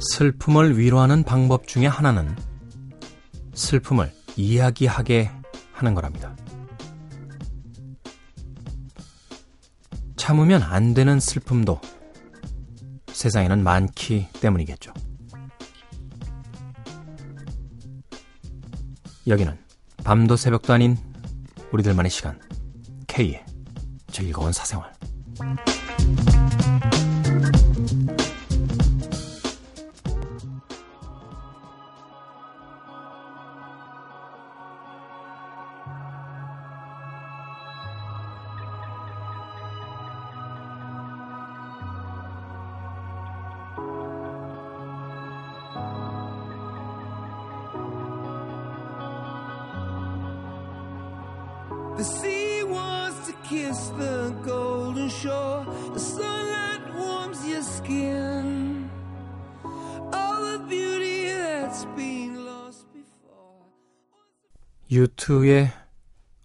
슬픔을 위로하는 방법 중에 하나는 슬픔을 이야기하게 하는 거랍니다. 참으면 안 되는 슬픔도 세상에는 많기 때문이겠죠. 여기는 밤도 새벽도 아닌 우리들만의 시간 K의 즐거운 사생활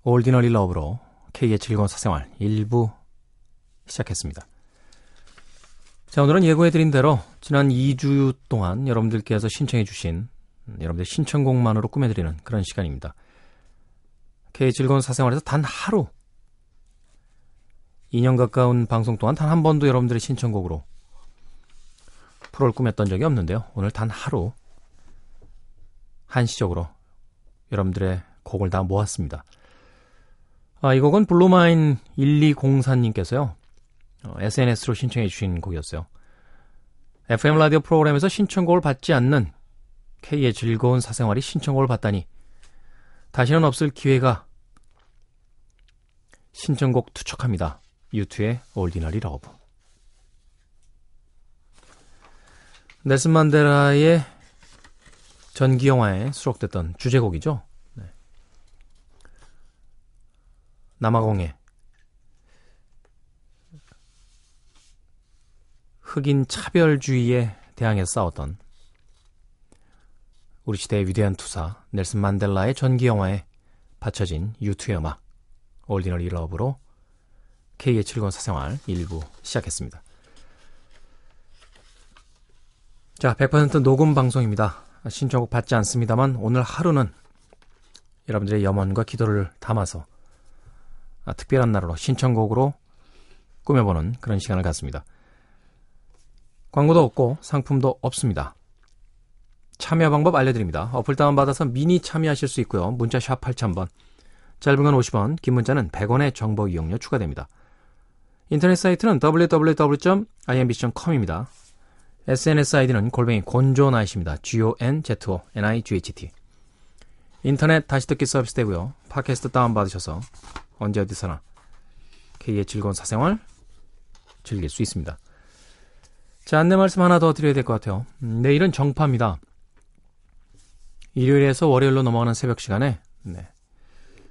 올디너리 러브로 K의 즐거운 사생활 1부 시작했습니다. 자, 오늘은 예고해드린 대로 지난 2주 동안 여러분들께서 신청해주신 여러분들 신청곡만으로 꾸며드리는 그런 시간입니다. K의 즐거운 사생활에서 단 하루 2년 가까운 방송 동안 단 한 번도 여러분들의 신청곡으로 프로를 꾸몄던 적이 없는데요. 오늘 단 하루 한시적으로 여러분들의 곡을 다 모았습니다. 아, 이 곡은 블루마인 1204님께서요. 어, SNS로 신청해 주신 곡이었어요. FM 라디오 프로그램에서 신청곡을 받지 않는 K의 즐거운 사생활이 신청곡을 받다니 다시는 없을 기회가 신청곡 투척합니다. U2의 Ordinary Love. 넬슨 만데라의 전기 영화에 수록됐던 주제곡이죠. 네. 남아공의 흑인 차별주의에 대항해서 싸웠던 우리 시대의 위대한 투사 넬슨 만델라의 전기 영화에 바쳐진 유투의 음악 올디너리 러브로 K의 즐거운 사생활 1부 시작했습니다. 자, 100% 녹음 방송입니다. 신청곡 받지 않습니다만 오늘 하루는 여러분들의 염원과 기도를 담아서 아, 특별한 날로 신청곡으로 꾸며보는 그런 시간을 갖습니다. 광고도 없고 상품도 없습니다. 참여 방법 알려드립니다. 어플 다운받아서 미니 참여하실 수 있고요. 문자 샵 8000번, 짧은 건 50원, 긴 문자는 100원의 정보 이용료 추가됩니다. 인터넷 사이트는 www.imbc.com입니다. SNS 아이디는 골뱅이 곤조나이십니다. G-O-N-Z-O-N-I-G-H-T 인터넷 다시 듣기 서비스 되고요. 팟캐스트 다운받으셔서 언제 어디서나 K의 즐거운 사생활 즐길 수 있습니다. 자, 안내 말씀 하나 더 드려야 될 것 같아요. 음, 내일은 정파입니다. 일요일에서 월요일로 넘어가는 새벽 시간에 네.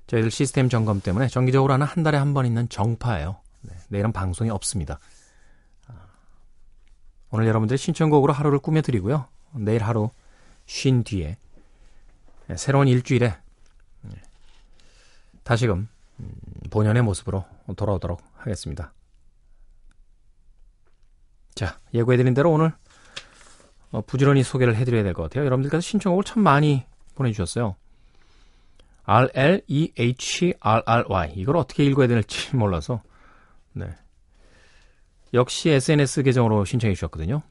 저희들 시스템 점검 때문에 정기적으로 하는 한 달에 한 번 있는 정파예요. 네. 내일은 방송이 없습니다. 아, 오늘 여러분들의 신청곡으로 하루를 꾸며드리고요. 내일 하루 쉰 뒤에 네, 새로운 일주일에 네. 다시금 음, 본연의 모습으로 돌아오도록 하겠습니다. 자, 예고해드린 대로 오늘 어, 부지런히 소개를 해드려야 될 것 같아요. 여러분들께서 신청곡을 참 많이 보내주셨어요. R-L-E-H-R-R-Y. 이걸 어떻게 읽어야 될지 몰라서, 네. 역시 SNS 계정으로 신청해 주셨거든요.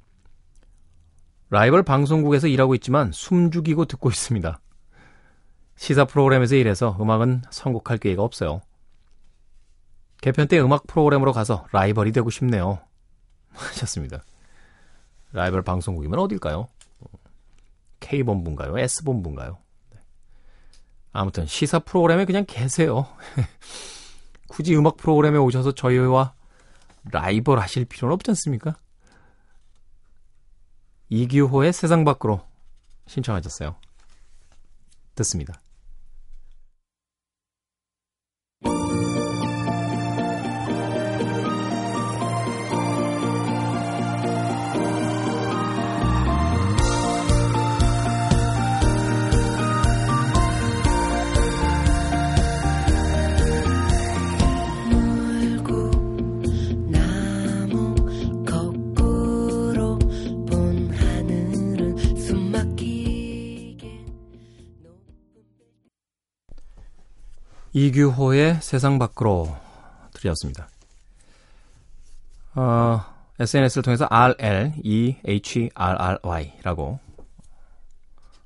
라이벌 방송국에서 일하고 있지만 숨죽이고 듣고 있습니다. 시사 프로그램에서 일해서 음악은 선곡할 기회가 없어요. 개편 때 음악 프로그램으로 가서 라이벌이 되고 싶네요. 하셨습니다. 라이벌 방송국이면 어딜까요? K본부인가요? S본부인가요? 네. 아무튼 시사 프로그램에 그냥 계세요. 굳이 음악 프로그램에 오셔서 저희와 라이벌 하실 필요는 없지 않습니까? 이규호의 세상 밖으로 신청하셨어요. 듣습니다. 이규호의 세상 밖으로 들렸습니다. 어, SNS를 통해서 RLEHRRY라고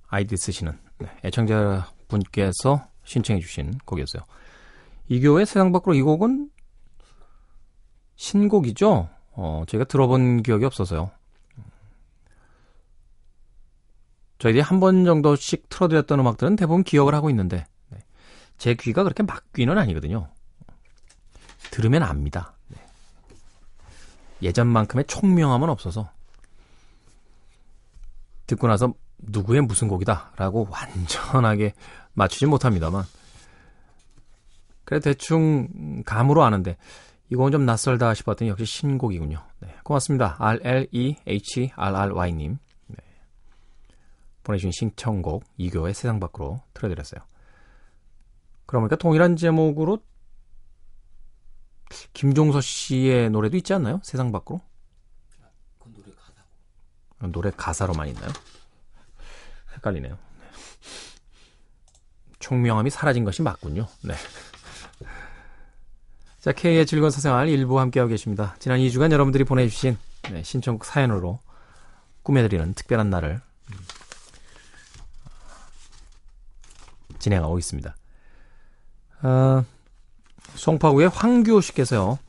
아이디 쓰시는 네, 애청자분께서 신청해 주신 곡이었어요. 이교의 세상 밖으로 이 곡은 신곡이죠? 어, 제가 들어본 기억이 없어서요. 저희들이 한 번 정도씩 틀어드렸던 음악들은 대부분 기억을 하고 있는데 네. 제 귀가 그렇게 막 귀는 아니거든요. 들으면 압니다. 네. 예전만큼의 총명함은 없어서 듣고 나서 누구의 무슨 곡이다라고 완전하게 맞추지 못합니다만 그래 대충 감으로 아는데 이건 좀 낯설다 싶었더니 역시 신곡이군요. 네, 고맙습니다. RLEHRRY님 네, 보내주신 신청곡 이교의 세상 밖으로 틀어드렸어요. 그러니까 동일한 제목으로 김종서 씨의 노래도 있지 않나요? 세상 밖으로? 그 노래 가사. 노래 가사로만 있나요? 헷갈리네요. 총명함이 사라진 것이 맞군요. 네. 자, K의 즐거운 사생활 일부 함께하고 계십니다. 지난 2주간 여러분들이 보내주신 네, 신청곡 사연으로 꾸며드리는 특별한 날을 음, 진행하고 있습니다. 어, 송파구의 황규호 씨께서요.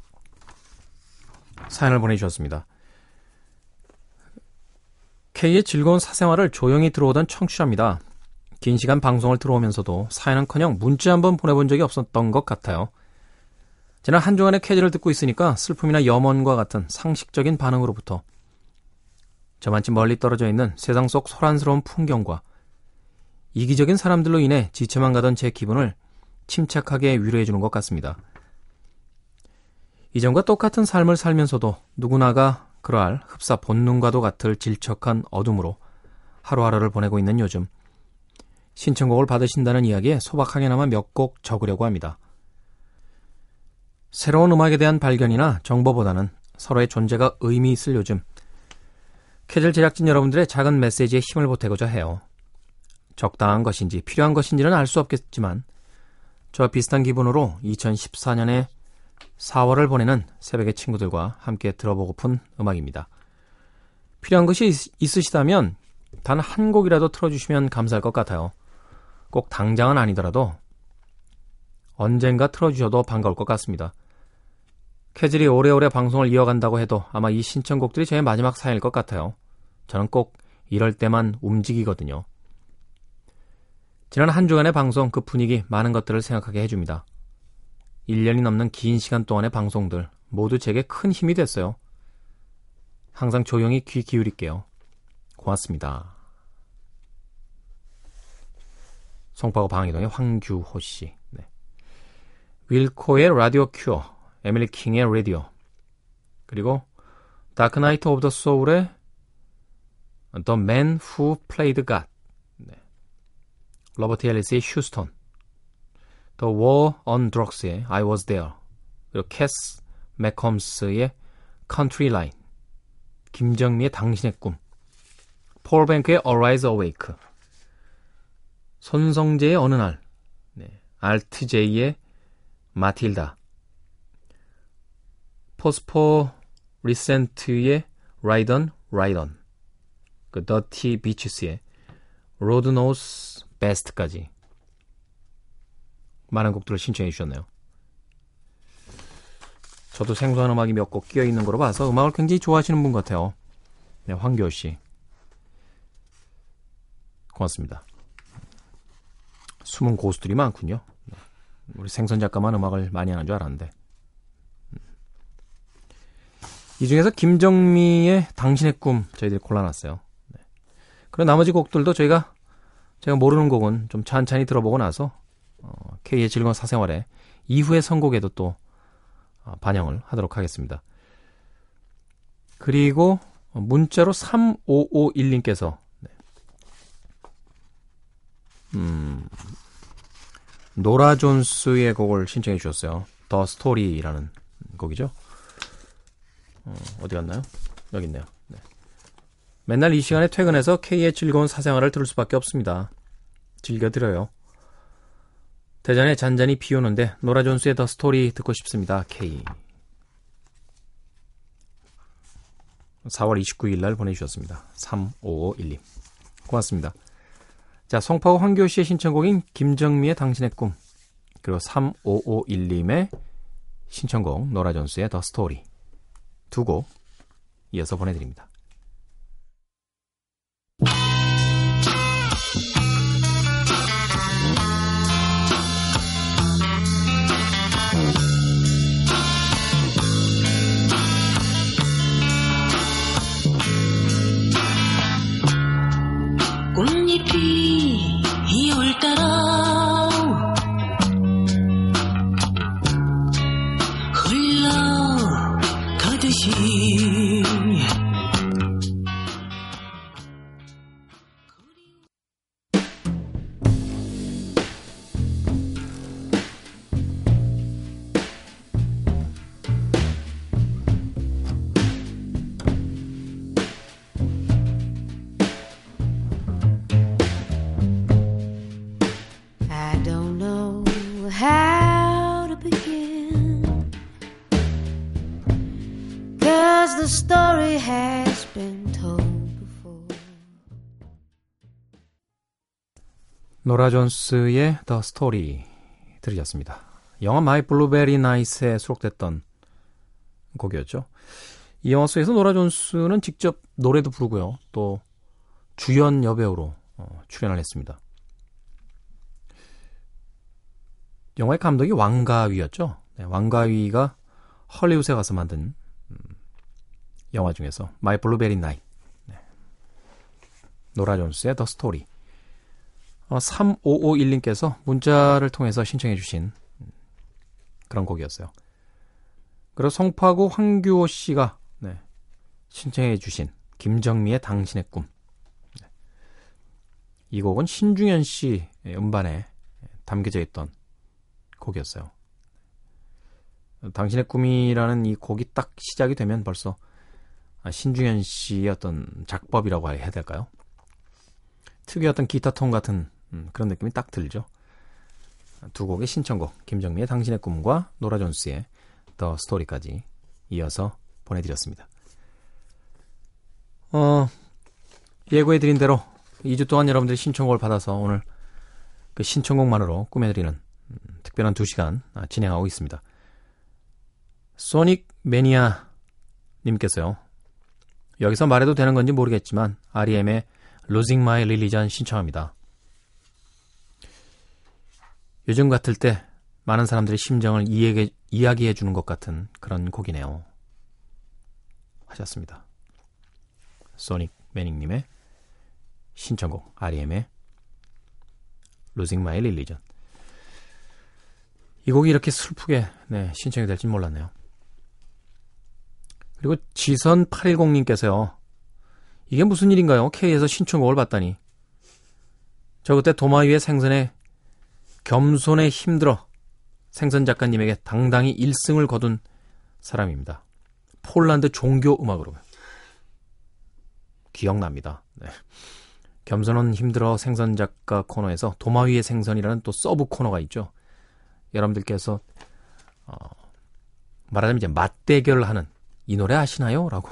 사연을 보내주셨습니다. K의 즐거운 사생활을 조용히 들어오던 청취자입니다. 긴 시간 방송을 들어오면서도 사연은커녕 문자 한번 보내본 적이 없었던 것 같아요. 지난 한 주간의 캐디를 듣고 있으니까 슬픔이나 염원과 같은 상식적인 반응으로부터 저만치 멀리 떨어져 있는 세상 속 소란스러운 풍경과 이기적인 사람들로 인해 지쳐만 가던 제 기분을 침착하게 위로해주는 것 같습니다. 이전과 똑같은 삶을 살면서도 누구나가 그러할 흡사 본능과도 같을 질척한 어둠으로 하루하루를 보내고 있는 요즘 신청곡을 받으신다는 이야기에 소박하게나마 몇 곡 적으려고 합니다. 새로운 음악에 대한 발견이나 정보보다는 서로의 존재가 의미 있을 요즘 캐즐 제작진 여러분들의 작은 메시지에 힘을 보태고자 해요. 적당한 것인지 필요한 것인지는 알 수 없겠지만 저와 비슷한 기분으로 2014년에 4월을 보내는 새벽의 친구들과 함께 들어보고픈 음악입니다. 필요한 것이 있, 으시다면 단 한 곡이라도 틀어주시면 감사할 것 같아요. 꼭 당장은 아니더라도 언젠가 틀어주셔도 반가울 것 같습니다. 캐즐이 오래오래 방송을 이어간다고 해도 아마 이 신청곡들이 제 마지막 사연일 것 같아요. 저는 꼭 이럴 때만 움직이거든요. 지난 한 주간의 방송 그 분위기 많은 것들을 생각하게 해줍니다. 1년이 넘는 긴 시간 동안의 방송들 모두 제게 큰 힘이 됐어요. 항상 조용히 귀 기울일게요. 고맙습니다. 송파구 방이동의 황규호 씨. 네. Wilco의 Radio Cure, Emily King의 Radio, 그리고 Dark Night of the Soul의 The Man Who Played God, 네. Robert Ellis의 Houston, The War on Drugs의 I Was There, 그리고 Cass McCombs의 County Line, 김정미의 당신의 꿈, Paul Banks의 Arise Awake, 손성재의 어느 날, 네. alt-J의 Matilda, Phosphorescent의 Ride On Right On, 그 Dirty Beaches의 Lord Knows Best까지 많은 곡들을 신청해 주셨네요. 저도 생소한 음악이 몇 곡 끼어 있는 거로 봐서 음악을 굉장히 좋아하시는 분 같아요. 네, 황교호 씨. 고맙습니다. 숨은 고수들이 많군요. 네. 우리 생선 작가만 음악을 많이 하는 줄 알았는데. 음. 이 중에서 김정미의 당신의 꿈 저희들이 골라놨어요. 네. 그리고 나머지 곡들도 저희가 제가 모르는 곡은 좀 찬찬히 들어보고 나서 어, K의 즐거운 사생활에 이후의 선곡에도 또 어, 반영을 하도록 하겠습니다. 그리고 문자로 3551님께서 음, 노라 존스의 곡을 신청해 주셨어요. 더 스토리라는 곡이죠. 어, 어디 갔나요? 여기 있네요. 네. 맨날 이 시간에 퇴근해서 K의 즐거운 사생활을 들을 수밖에 없습니다. 즐겨드려요. 대전에 잔잔히 비 오는데 노라 존스의 The Story 듣고 싶습니다. K. 4월 29일 날 보내주셨습니다. 3551님. 고맙습니다. 자, 송파구 황규호 씨의 신청곡인 김정미의 당신의 꿈. 그리고 3551님의 신청곡 노라 존스의 The Story. 두 곡 이어서 보내드립니다. 노라 존스의 The Story 들으셨습니다. 영화 My Blueberry Nights에 수록됐던 곡이었죠. 이 영화 속에서 노라 존스는 직접 노래도 부르고요. 또 주연 여배우로 어, 출연을 했습니다. 영화의 감독이 왕가위였죠. 네, 왕가위가 헐리우드에 가서 만든 음, 영화 중에서 My Blueberry Night 네. 노라 존스의 The Story 어, 3551님께서 문자를 통해서 신청해 주신 그런 곡이었어요. 그리고 송파구 황규호 씨가 네, 신청해 주신 김정미의 당신의 꿈. 네. 이 곡은 신중현 씨 음반에 담겨져 있던 곡이었어요. 당신의 꿈이라는 이 곡이 딱 시작이 되면 벌써 신중현 씨의 어떤 작법이라고 해야 될까요? 특유의 어떤 기타 톤 같은 음, 그런 느낌이 딱 들죠. 두 곡의 신청곡 김정미의 당신의 꿈과 노라 존스의 더 스토리까지 이어서 보내드렸습니다. 어, 예고해드린 대로 2주 동안 여러분들이 신청곡을 받아서 오늘 그 신청곡만으로 꾸며드리는 음, 특별한 2시간 아, 진행하고 있습니다. 소닉 매니아 님께서요. 여기서 말해도 되는 건지 모르겠지만 REM의 Losing My Religion 신청합니다. 요즘 같을 때 많은 사람들의 심정을 이야기해, 이야기해 주는 것 같은 그런 곡이네요. 하셨습니다. 소닉 매닝님의 신청곡 REM의 Losing My Religion 이 곡이 이렇게 슬프게 네, 신청이 될지 몰랐네요. 그리고 지선 810님께서요. 이게 무슨 일인가요? K에서 신청곡을 받다니. 저 그때 도마 위의 생선에 겸손은 힘들어 생선 작가님에게 당당히 1승을 거둔 사람입니다. 폴란드 종교 음악으로. 기억납니다. 네. 겸손은 힘들어 생선 작가 코너에서 도마 위의 생선이라는 또 서브 코너가 있죠. 여러분들께서 어, 말하자면 이제 맞대결을 하는 이 노래 아시나요? 라고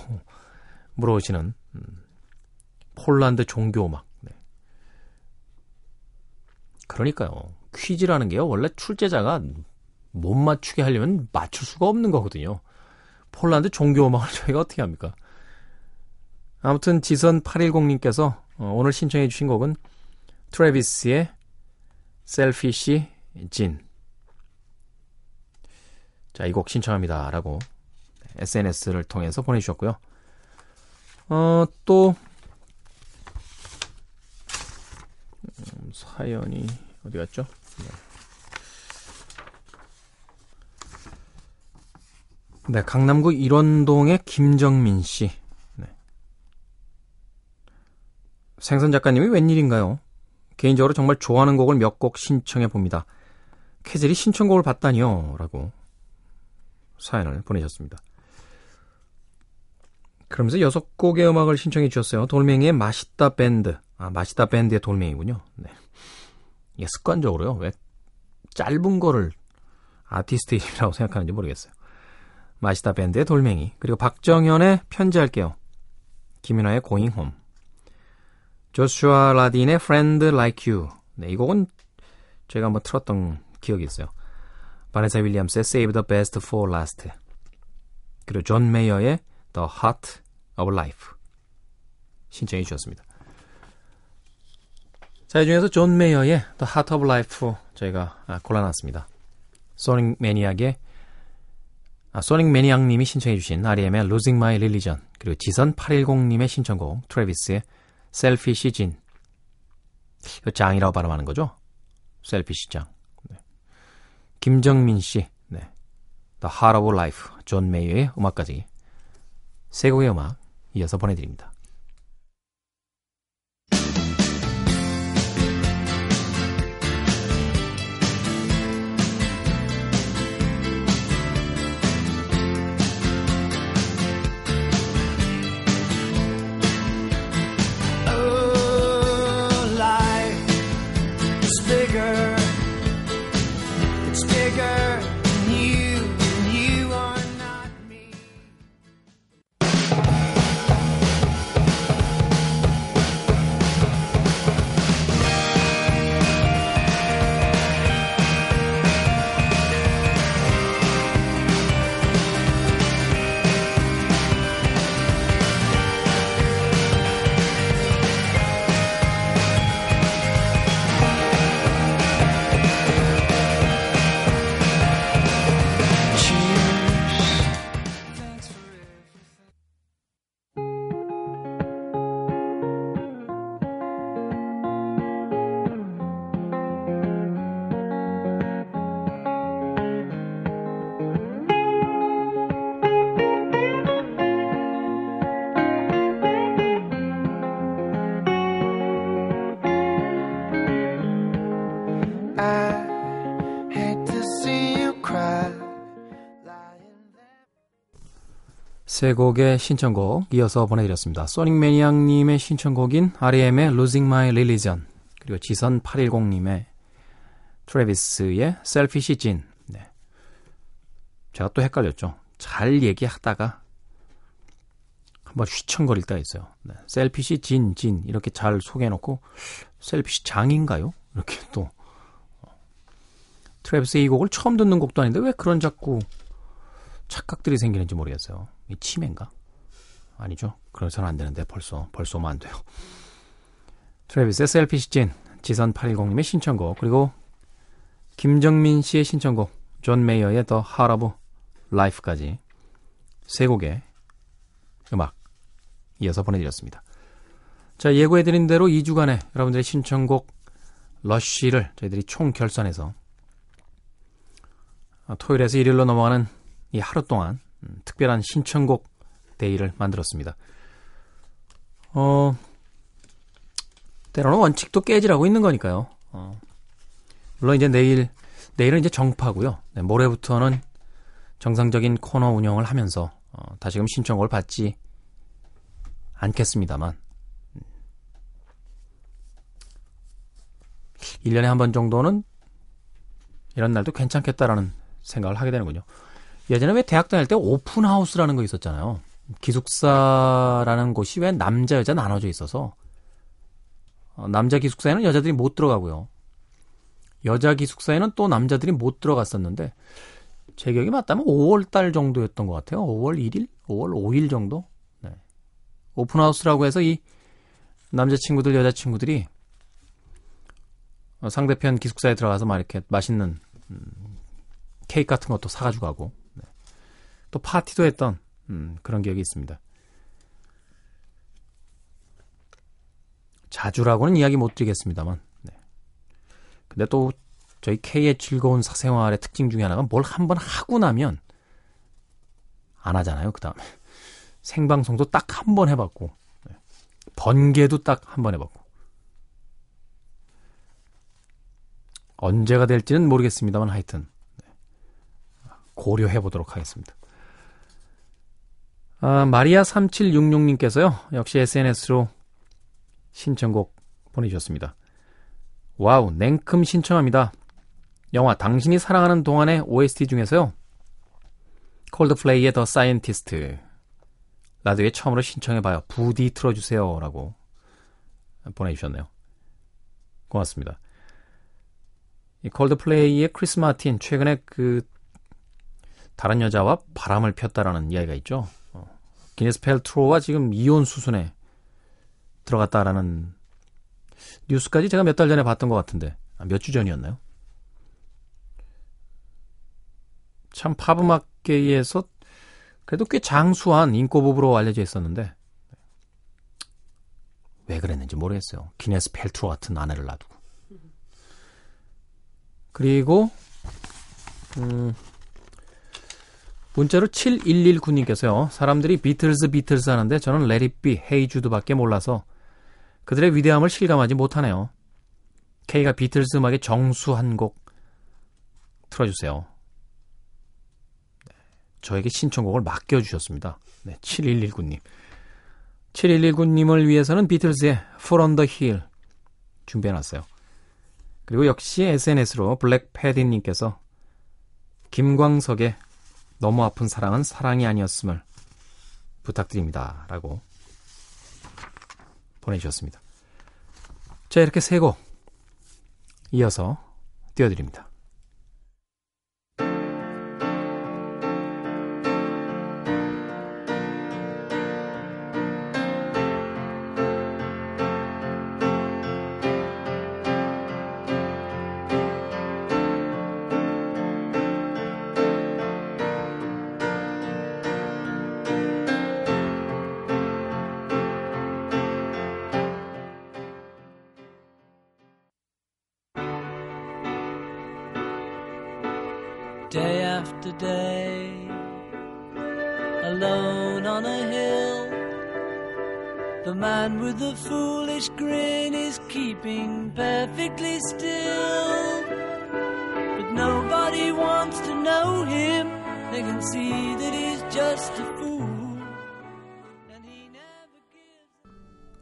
물어보시는 음, 폴란드 종교 음악. 네. 그러니까요. 퀴즈라는 게요. 원래 출제자가 못 맞추게 하려면 맞출 수가 없는 거거든요. 폴란드 종교 음악을 저희가 어떻게 합니까? 아무튼 지선 810님께서 어, 오늘 신청해 주신 곡은 트래비스의 셀피시 진. 자, 이 곡 신청합니다. 라고 SNS를 통해서 보내주셨고요. 어, 또, 음, 사연이 어디 갔죠? 네. 네, 강남구 일원동의 김정민 씨. 네. 생선 작가님이 웬일인가요? 개인적으로 정말 좋아하는 곡을 몇 곡 신청해 봅니다. 캐젤이 신청곡을 받다니요. 라고 사연을 보내셨습니다. 그러면서 여섯 곡의 음악을 신청해 주셨어요. 돌멩이의 맛있다 밴드. 아, 맛있다 밴드의 돌멩이군요. 네. 이게 습관적으로요. 왜 짧은 거를 아티스트 이름이라고 생각하는지 모르겠어요. 마시다 밴드의 돌멩이 그리고 박정현의 편지할게요. 김윤아의 Home 조슈아 라딘의 Friend Like You 네, 이 곡은 제가 한번 틀었던 기억이 있어요. 바네사 윌리엄스의 Save the Best for Last 그리고 존 메이어의 The Heart of Life 신청해 주셨습니다. 자, 이 중에서 존 메이어의 The Heart of Life 저희가 아, 골라놨습니다. 소닉 매니악의 아, 소닉 매니악님이 신청해 주신 REM의 Losing My Religion 그리고 지선 810님의 신청곡 트래비스의 Selfish 이거 장이라고 발음하는 거죠? Selfish 장. 네. 김정민 씨, 네. The Heart of Life, 존 메이어의 음악까지 세 곡의 음악 이어서 보내드립니다. 세 곡의 신청곡 이어서 보내드렸습니다. 소닉 매니악님의 신청곡인 R.E.M의 Losing My Religion 그리고 지선 810님의 트래비스의 Selfish Jean 네. 제가 또 헷갈렸죠. 잘 얘기하다가 한번 휘청거릴 때가 있어요. 네. Selfish Jean, Jean 이렇게 잘 소개해놓고 Selfish 장인가요? 이렇게 또 어. 트래비스의 이 곡을 처음 듣는 곡도 아닌데 왜 그런 자꾸 착각들이 생기는지 모르겠어요. 이 치매인가? 아니죠. 그래서는 안 되는데 벌써 벌써 오면 안 돼요. 트래비스의 Selfish Jean, 지선 810님의 신청곡 그리고 김정민 씨의 신청곡 존 메이어의 Heart of Life까지 세 곡의 음악 이어서 보내드렸습니다. 자 예고해드린 대로 2주간의 여러분들의 신청곡 러쉬를 저희들이 총 결산해서 어, 토요일에서 일요일로 넘어가는 이 하루 동안 음, 특별한 신청곡 데이를 만들었습니다. 어, 때로는 원칙도 깨지라고 있는 거니까요. 어, 물론 이제 내일, 내일은 이제 정파고요. 네, 모레부터는 정상적인 코너 운영을 하면서 어, 다시금 신청곡을 받지 않겠습니다만 음, 1년에 한 번 정도는 이런 날도 괜찮겠다라는 생각을 하게 되는군요. 예전에 왜 대학 다닐 때 오픈하우스라는 거 있었잖아요. 기숙사라는 곳이 왜 남자 여자 나눠져 있어서 어, 남자 기숙사에는 여자들이 못 들어가고요. 여자 기숙사에는 또 남자들이 못 들어갔었는데 제 기억이 맞다면 5월 달 정도였던 것 같아요. 5월 1일, 5월 5일 정도. 네. 오픈하우스라고 해서 이 남자 친구들 여자 친구들이 어, 상대편 기숙사에 들어가서 막 이렇게 맛있는 음, 케이크 같은 것도 사가지고 가고 네. 또 파티도 했던 음, 그런 기억이 있습니다. 자주라고는 이야기 못 드리겠습니다만 네. 근데 또 저희 K의 즐거운 사생활의 특징 중에 하나가 뭘 한 번 하고 나면 안 하잖아요. 그 다음에 생방송도 딱 한 번 해봤고 네. 번개도 딱 한 번 해봤고 언제가 될지는 모르겠습니다만 하여튼 네. 고려해 보도록 하겠습니다. 아, 마리아 3766님께서요. 역시 SNS로 신청곡 보내주셨습니다. 와우, 냉큼 신청합니다. 영화 당신이 사랑하는 동안의 OST 중에서요. 콜드플레이의 The Scientist 라디오에 처음으로 신청해봐요. 부디 틀어주세요. 라고 보내주셨네요. 고맙습니다. 이 콜드플레이의 크리스 마틴 최근에 그 다른 여자와 바람을 폈다라는 이야기가 있죠. 어, 기네스 펠트로와 지금 이혼 수순에 들어갔다라는 뉴스까지 제가 몇 달 전에 봤던 것 같은데 아, 몇 주 전이었나요? 참 팝음악계에서 그래도 꽤 장수한 인꼬부부로 알려져 있었는데 왜 그랬는지 모르겠어요. 기네스 펠트로 같은 아내를 놔두고. 그리고 음, 문자로 7119님께서요. 사람들이 비틀즈 비틀즈 하는데 저는 레리비 헤이주드밖에 몰라서 그들의 위대함을 실감하지 못하네요. K가 비틀즈 음악의 정수 한 곡 틀어주세요. 네, 저에게 신청곡을 맡겨주셨습니다. 네, 7119님. 7119님을 위해서는 비틀즈의 Full on the Hill 준비해놨어요. 그리고 역시 SNS로 블랙패디님께서 김광석의 너무 아픈 사랑은 사랑이 아니었음을 부탁드립니다. 라고 보내주셨습니다. 자, 이렇게 세 곡 이어서 띄워드립니다.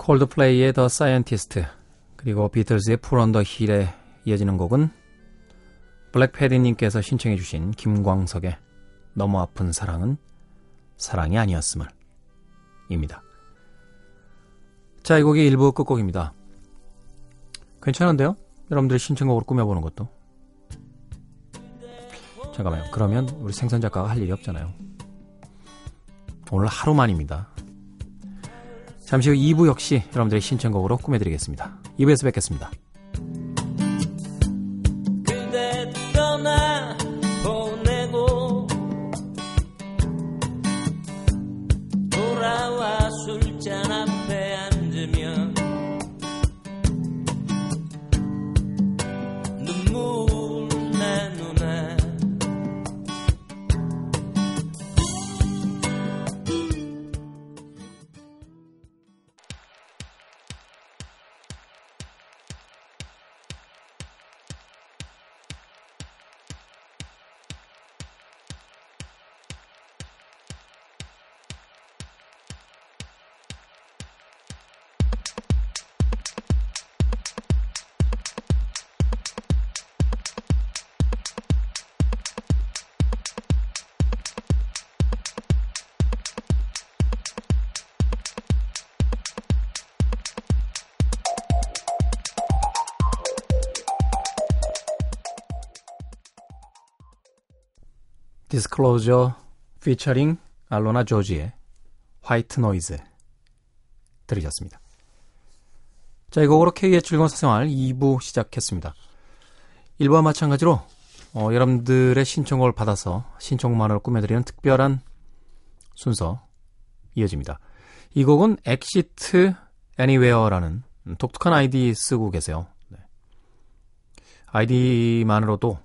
콜드플레이의 The Scientist 그리고 비틀즈의 Fool on the Hill에 이어지는 곡은 블랙패디님께서 신청해 주신 김광석의 너무 아픈 사랑은 사랑이 아니었음을 입니다. 자, 이 곡이 일부 끝곡입니다. 괜찮은데요? 여러분들의 신청곡으로 꾸며보는 것도. 잠깐만요. 그러면 우리 생선 작가가 할 일이 없잖아요. 오늘 하루만입니다. 잠시 후 2부 역시 여러분들의 신청곡으로 꾸며드리겠습니다. 2부에서 뵙겠습니다. 디스클로저 피처링 알루나 조지의 White Noise 들으셨습니다. 자, 이 곡으로 K의 즐거운 사생활 2부 시작했습니다. 1부와 마찬가지로 어, 여러분들의 신청을 받아서 신청만으로 꾸며드리는 특별한 순서 이어집니다. 이 곡은 Exit Anywhere라는 독특한 아이디 쓰고 계세요. 네. 아이디만으로도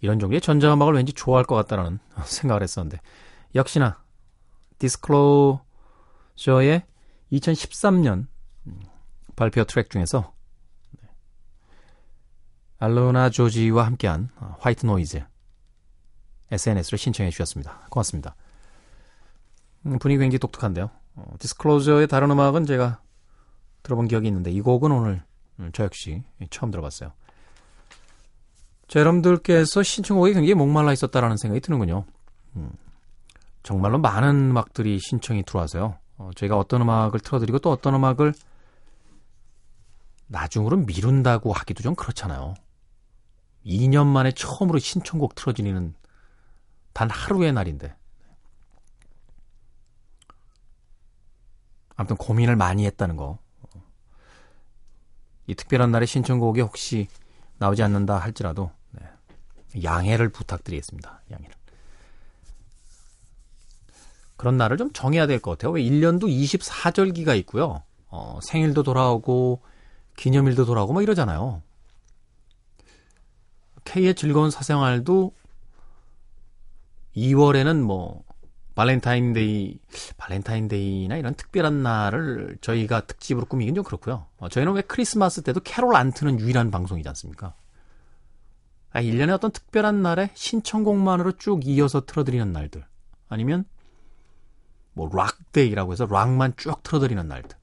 이런 종류의 전자음악을 왠지 좋아할 것 같다는 생각을 했었는데 역시나 디스클로저의 2013년 발표 트랙 중에서 알루나 조지와 함께한 White Noise SNS로 신청해 주셨습니다. 고맙습니다. 음, 분위기 굉장히 독특한데요. 어, 디스클로저의 다른 음악은 제가 들어본 기억이 있는데 이 곡은 오늘 음, 저 역시 처음 들어봤어요. 자, 여러분들께서 신청곡에 굉장히 목말라 있었다라는 생각이 드는군요. 음, 정말로 많은 음악들이 신청이 들어와서요. 어, 저희가 어떤 음악을 틀어드리고 또 어떤 음악을 나중으로 미룬다고 하기도 좀 그렇잖아요. 2년 만에 처음으로 신청곡 틀어지는 단 하루의 날인데. 아무튼 고민을 많이 했다는 거. 이 특별한 날에 신청곡이 혹시 나오지 않는다 할지라도 네. 양해를 부탁드리겠습니다. 양해를. 그런 날을 좀 정해야 될 것 같아요. 왜 1년도 24절기가 있고요. 어, 생일도 돌아오고 기념일도 돌아오고 뭐 이러잖아요. K의 즐거운 사생활도 2월에는 뭐 발렌타인데이, 발렌타인데이나 이런 특별한 날을 저희가 특집으로 꾸미긴 좀 그렇고요. 어, 저희는 왜 크리스마스 때도 캐롤 안 트는 유일한 방송이지 않습니까? 아, 1년에 어떤 특별한 날에 신청곡만으로 쭉 이어서 틀어드리는 날들. 아니면 뭐 락 day라고 해서 락만 쭉 틀어드리는 날들.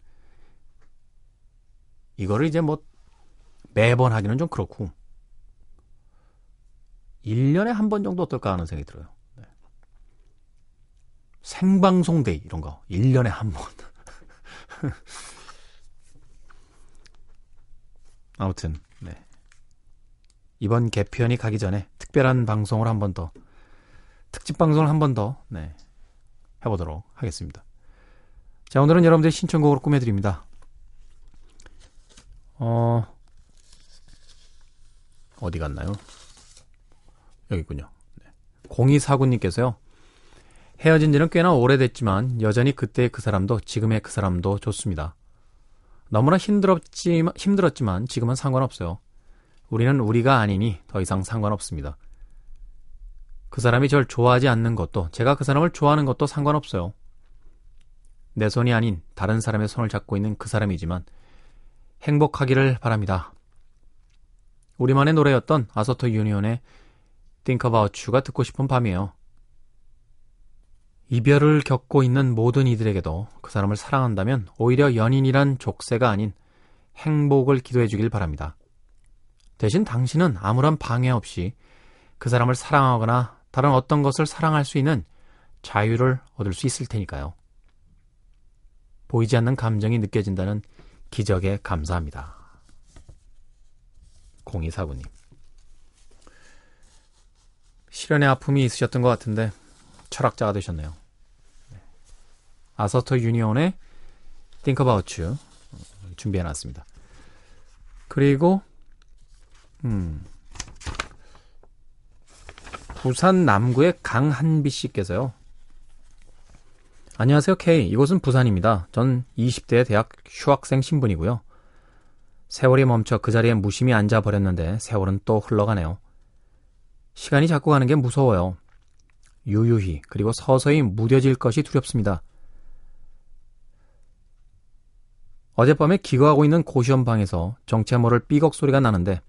이거를 이제 뭐 매번 하기는 좀 그렇고 1년에 한 번 정도 어떨까 하는 생각이 들어요. 네. 생방송 day 이런 거 1년에 한 번. 아무튼 네. 이번 개편이 가기 전에 특별한 방송을 한 번 더 특집 방송을 한 번 더 네. 해보도록 하겠습니다. 자 오늘은 여러분들의 신청곡으로 꾸며드립니다. 어 어디 갔나요? 여기 있군요. 네. 0249님께서요. 헤어진 지는 꽤나 오래됐지만 여전히 그때의 그 사람도 지금의 그 사람도 좋습니다. 너무나 힘들었지만, 힘들었지만 지금은 상관없어요. 우리는 우리가 아니니 더 이상 상관없습니다. 그 사람이 절 좋아하지 않는 것도 제가 그 사람을 좋아하는 것도 상관없어요. 내 손이 아닌 다른 사람의 손을 잡고 있는 그 사람이지만 행복하기를 바랍니다. 우리만의 노래였던 아서터 유니온의 Think About You가 듣고 싶은 밤이에요. 이별을 겪고 있는 모든 이들에게도 그 사람을 사랑한다면 오히려 연인이란 족쇄가 아닌 행복을 기도해 주길 바랍니다. 대신 당신은 아무런 방해 없이 그 사람을 사랑하거나 다른 어떤 것을 사랑할 수 있는 자유를 얻을 수 있을 테니까요. 보이지 않는 감정이 느껴진다는 기적에 감사합니다. 0249님. 실연의 아픔이 있으셨던 것 같은데 철학자가 되셨네요. 아서터 유니온의 Think About You 준비해놨습니다. 그리고 음, 부산 남구의 강한비 씨께서요. 안녕하세요, K. 이곳은 부산입니다. 전 20대 대학 휴학생 신분이고요. 세월이 멈춰 그 자리에 무심히 앉아버렸는데 세월은 또 흘러가네요. 시간이 자꾸 가는 게 무서워요. 유유히 그리고 서서히 무뎌질 것이 두렵습니다. 어젯밤에 기거하고 있는 고시원 방에서 정체 모를 삐걱 소리가 나는데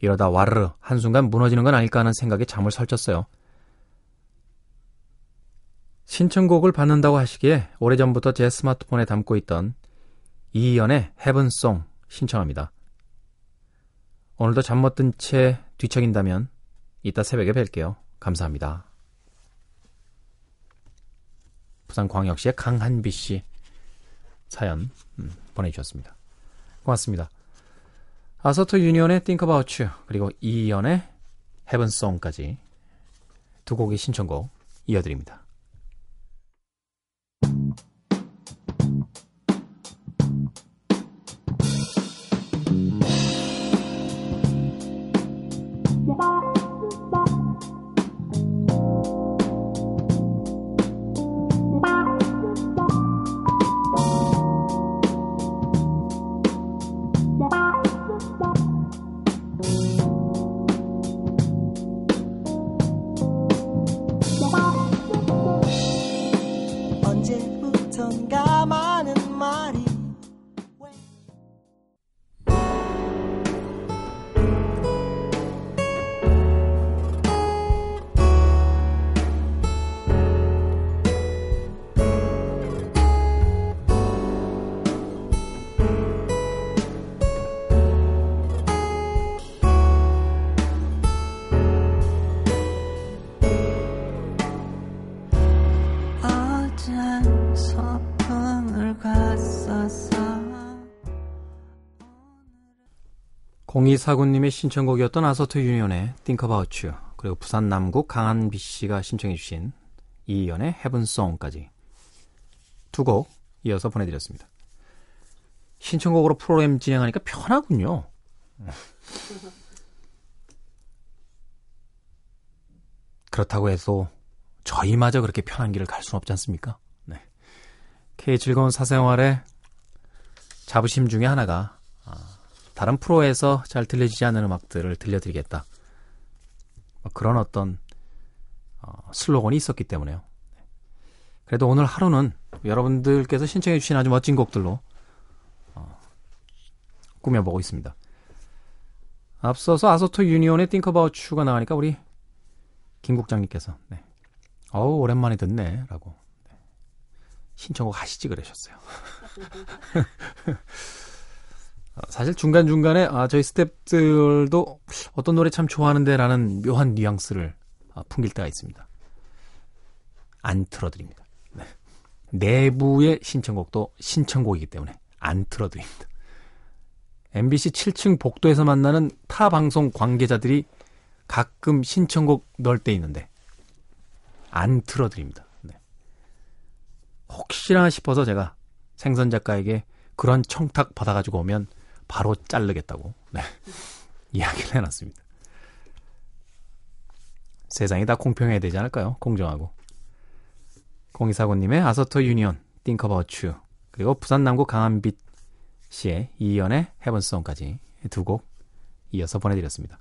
이러다 와르르 한순간 무너지는 건 아닐까 하는 생각에 잠을 설쳤어요. 신청곡을 받는다고 하시기에 오래전부터 제 스마트폰에 담고 있던 이희연의 헤븐송 신청합니다. 오늘도 잠 못 든 채 뒤척인다면 이따 새벽에 뵐게요. 감사합니다. 부산광역시의 강한비 씨 사연 음, 보내주셨습니다. 고맙습니다. 아서터 유니온의 Think About You 그리고 이연의 Heaven Song까지 두 곡의 신청곡 이어드립니다. 0249님의 신청곡이었던 아서트 유니온의 Think About You 그리고 부산 남구 강한비 씨가 신청해 주신 이연의 헤븐송까지 두 곡 이어서 보내드렸습니다. 신청곡으로 프로그램 진행하니까 편하군요. 그렇다고 해서 저희마저 그렇게 편한 길을 갈 수는 없지 않습니까? 네. K 즐거운 사생활의 자부심 중에 하나가 아, 다른 프로에서 잘 들려지지 않는 음악들을 들려드리겠다. 뭐 그런 어떤 어, 슬로건이 있었기 때문에요. 그래도 오늘 하루는 여러분들께서 신청해 주신 아주 멋진 곡들로 어, 꾸며보고 있습니다. 앞서서 아소토 유니온의 Think About You가 나가니까 우리 김 국장님께서 네. 어우 오랜만에 듣네 라고 네. 신청곡 하시지 그러셨어요. 어, 사실 중간중간에 아, 저희 스탭들도 어떤 노래 참 좋아하는데 라는 묘한 뉘앙스를 아, 풍길 때가 있습니다. 안 틀어드립니다. 네. 내부의 신청곡도 신청곡이기 때문에 안 틀어드립니다. MBC 7층 복도에서 만나는 타 방송 관계자들이 가끔 신청곡 넣을 때 있는데 안 틀어드립니다. 네. 혹시나 싶어서 제가 생선 작가에게 그런 청탁 받아가지고 오면 바로 자르겠다고 네. 이야기를 해놨습니다. 세상이 다 공평해야 되지 않을까요? 공정하고. 0249님의 아서터 유니온, Think About You, 그리고 부산 남구 강한빛 씨의 이연의 헤븐송까지 두 곡 이어서 보내드렸습니다.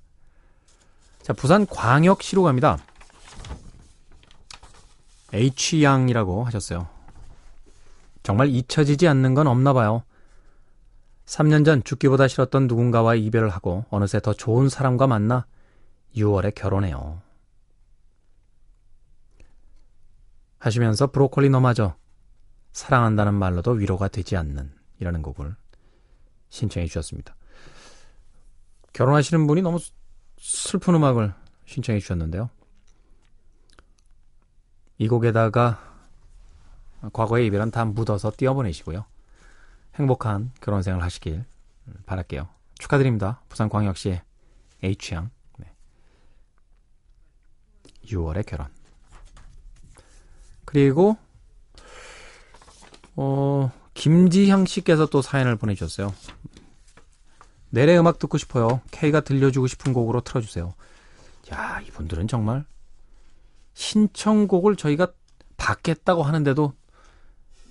자, 부산 광역시로 갑니다. H양이라고 하셨어요. 정말 잊혀지지 않는 건 없나 봐요. 3년 전 죽기보다 싫었던 누군가와 이별을 하고 어느새 더 좋은 사람과 만나 6월에 결혼해요. 하시면서 브로콜리 너마저 사랑한다는 말로도 위로가 되지 않는 이라는 곡을 신청해 주셨습니다. 결혼하시는 분이 너무 슬픈 음악을 신청해 주셨는데요. 이 곡에다가 과거의 이별은 다 묻어서 띄워보내시고요. 행복한 결혼 생활 하시길 바랄게요. 축하드립니다. 부산광역시의 H양. 네. 6월의 결혼. 그리고 어, 김지향 씨께서 또 사연을 보내주셨어요. 내래 음악 듣고 싶어요. K가 들려주고 싶은 곡으로 틀어주세요. 야, 이분들은 정말 신청곡을 저희가 받겠다고 하는데도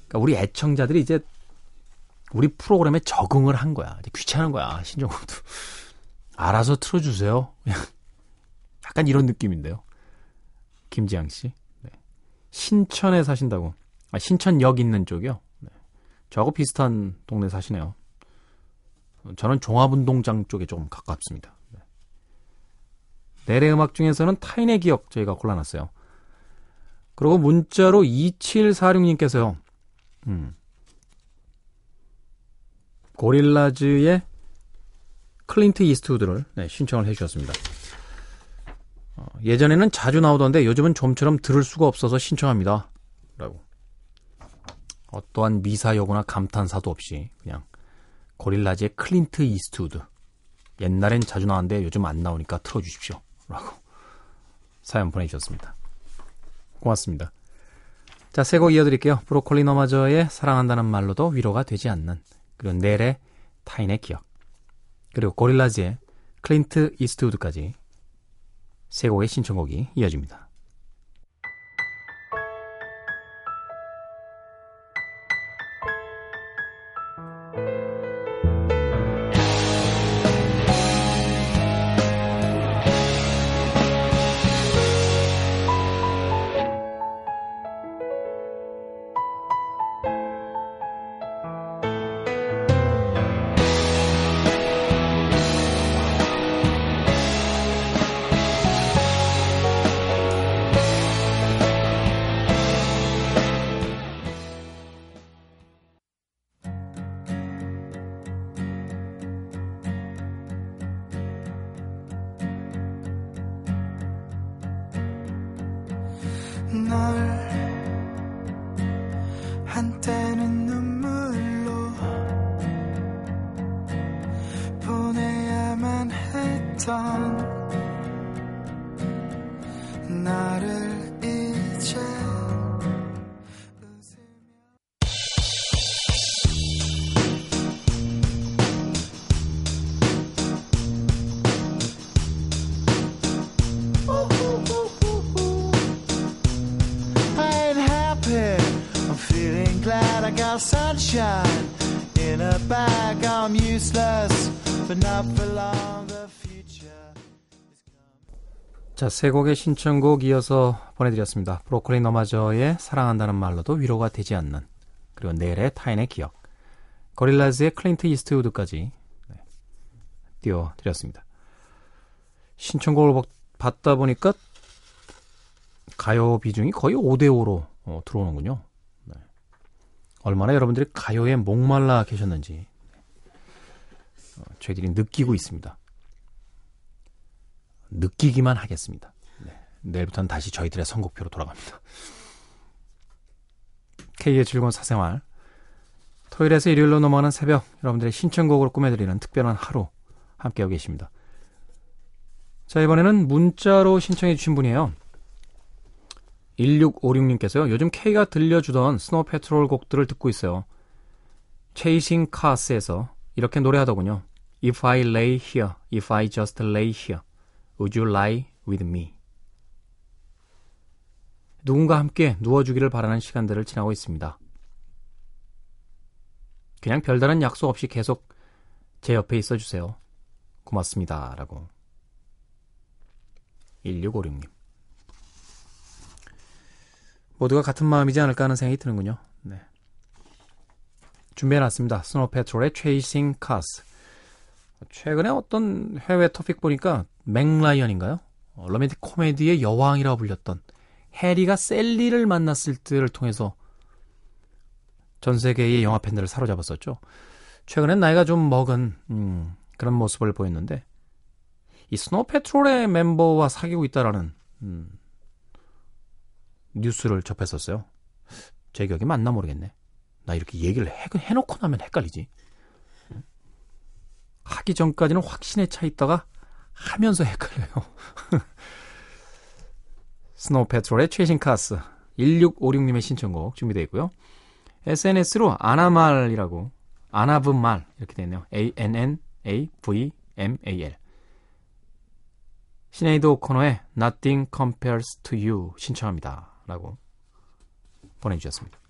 그러니까 우리 애청자들이 이제 우리 프로그램에 적응을 한 거야. 귀찮은 거야. 신청곡도 알아서 틀어주세요. 약간 이런 느낌인데요. 김지향 씨. 네. 신천에 사신다고. 아, 신천역 있는 쪽이요. 네. 저하고 비슷한 동네 사시네요. 저는 종합운동장 쪽에 조금 가깝습니다. 네. 넬의 음악 중에서는 타인의 기억 저희가 골라놨어요. 그리고 문자로 2746님께서요. 음. 고릴라즈의 클린트 이스트우드를 네, 신청을 해주셨습니다. 어, 예전에는 자주 나오던데 요즘은 좀처럼 들을 수가 없어서 신청합니다. 라고. 어떠한 미사여구나 감탄사도 없이 그냥 고릴라즈의 클린트 이스트우드. 옛날엔 자주 나왔는데 요즘 안 나오니까 틀어주십시오. 라고 사연 보내주셨습니다. 고맙습니다. 자, 세곡 이어드릴게요. 브로콜리 너마저의 사랑한다는 말로도 위로가 되지 않는 그리고 넬의 타인의 기억 그리고 고릴라즈의 클린트 이스트우드까지 세 곡의 신청곡이 이어집니다. 자, 세 곡의 신청곡 이어서 보내드렸습니다. 브로콜리 너마저의 사랑한다는 말로도 위로가 되지 않는 그리고 넬의 타인의 기억 고릴라즈의 클린트 이스트우드까지 네, 띄워드렸습니다. 신청곡을 보- 받다 보니까 가요 비중이 거의 5대5로 들어오는군요. 네. 얼마나 여러분들이 가요에 목말라 계셨는지 어, 저희들이 느끼고 있습니다. 느끼기만 하겠습니다. 네. 내일부터는 다시 저희들의 선곡표로 돌아갑니다. K의 즐거운 사생활. 토요일에서 일요일로 넘어가는 새벽, 여러분들의 신청곡으로 꾸며드리는 특별한 하루 함께하고 계십니다. 자, 이번에는 문자로 신청해주신 분이에요. 1656님께서요. 요즘 K가 들려주던 스노우 패트롤 곡들을 듣고 있어요. Chasing Cars에서 이렇게 노래하더군요. If I lay here, if I just lay here. Would you lie with me? 누군가 함께 누워주기를 바라는 시간들을 지나고 있습니다. 그냥 별다른 약속 없이 계속 제 옆에 있어 주세요. 고맙습니다. 라고. 1656님. 모두가 같은 마음이지 않을까 하는 생각이 드는군요. 네. 준비해놨습니다. 스노우 패트롤의 Chasing Cars. 최근에 어떤 해외 토픽 보니까 맥라이언인가요? 어, 로맨틱 코미디의 여왕이라고 불렸던 해리가 샐리를 만났을 때를 통해서 전 세계의 영화 팬들을 사로잡았었죠. 최근엔 나이가 좀 먹은 음, 그런 모습을 보였는데 이 스노우 패트롤의 멤버와 사귀고 있다라는 음, 뉴스를 접했었어요. 제 기억이 맞나 모르겠네. 나 이렇게 얘기를 해, 해놓고 나면 헷갈리지. 하기 전까지는 확신에 차 있다가 하면서 헷갈려요. 스노우 패트롤의 Chasing Cars 1656님의 신청곡 준비되어 있고요. SNS로 아나말이라고 아나브말 이렇게 되어 있네요. A-N-N-A-V-M-A-L 시네이드 오코너의 Nothing Compares to You 신청합니다. 라고 보내주셨습니다.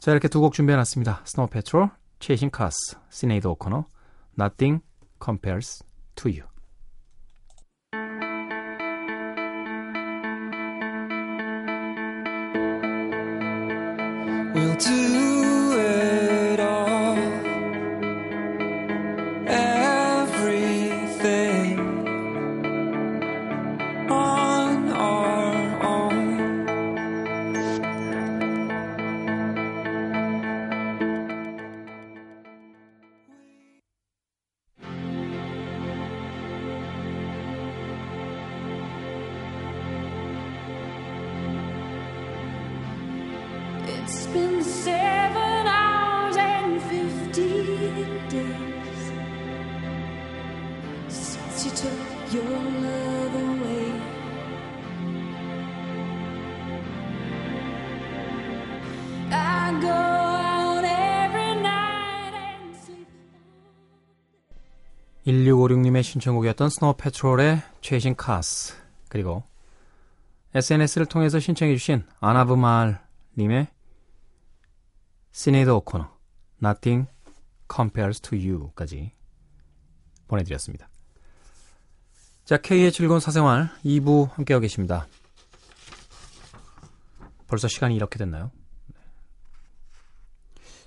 자 이렇게 두 곡 준비해놨습니다. 스노우 패트롤 Chasing Cars, 시네이드 오코너, Nothing Compares to You. 님의 신청곡이었던 스노우 패트롤의 Chasing Cars 그리고 SNS를 통해서 신청해 주신 아나브말 님의 시네이드 오코너 Nothing Compares to You까지 보내드렸습니다. 자, K의 즐거운 사생활 2부 함께하고 계십니다. 벌써 시간이 이렇게 됐나요? 네.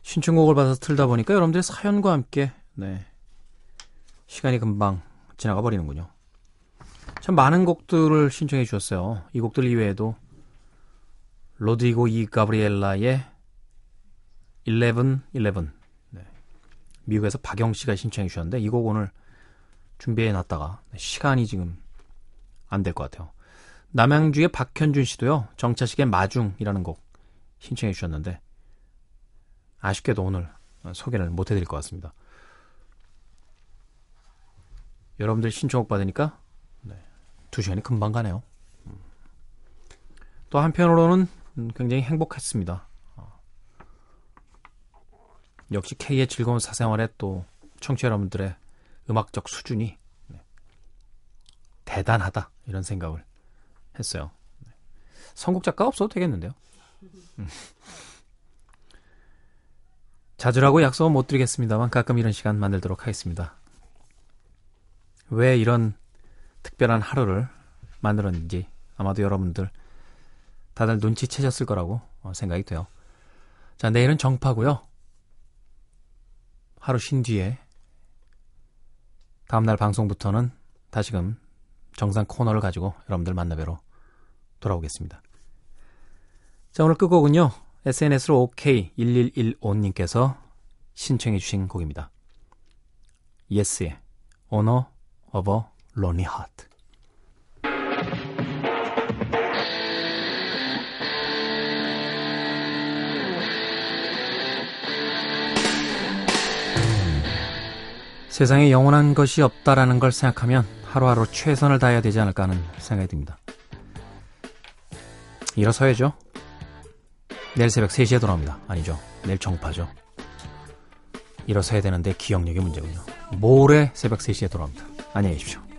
신청곡을 받아서 틀다 보니까 여러분들의 사연과 함께 네, 시간이 금방 지나가 버리는군요. 참 많은 곡들을 신청해 주셨어요. 이 곡들 이외에도 로드리고 이 가브리엘라의 11, 11. 네. 미국에서 박영 씨가 신청해 주셨는데 이 곡 오늘 준비해 놨다가 시간이 지금 안 될 것 같아요. 남양주의 박현준 씨도요. 정차식의 마중이라는 곡 신청해 주셨는데 아쉽게도 오늘 소개를 못 해드릴 것 같습니다. 여러분들 신청곡 받으니까 네, 두 시간이 금방 가네요. 음. 또 한편으로는 음, 굉장히 행복했습니다. 어. 역시 K의 즐거운 사생활에 또 청취자 여러분들의 음악적 수준이 네, 대단하다 이런 생각을 했어요. 네. 선곡 작가 없어도 되겠는데요. 음. 자주라고 약속은 못 드리겠습니다만 가끔 이런 시간 만들도록 하겠습니다. 왜 이런 특별한 하루를 만들었는지 아마도 여러분들 다들 눈치채셨을 거라고 생각이 돼요. 자, 내일은 정파고요. 하루 쉰 뒤에 다음날 방송부터는 다시금 정상 코너를 가지고 여러분들 만나뵈러 돌아오겠습니다. 자, 오늘 끝곡은요. SNS로 OK1115님께서 신청해 주신 곡입니다. 예스의 Honor of a Lonely Heart. 세상에 영원한 것이 없다라는 걸 생각하면 하루하루 최선을 다해야 되지 않을까 하는 생각이 듭니다. 일어서야죠. 내일 새벽 3시에 돌아옵니다. 아니죠. 내일 정파죠. 일어서야 되는데 기억력이 문제군요. 모레 새벽 3시에 돌아옵니다. 안녕히 계십시오.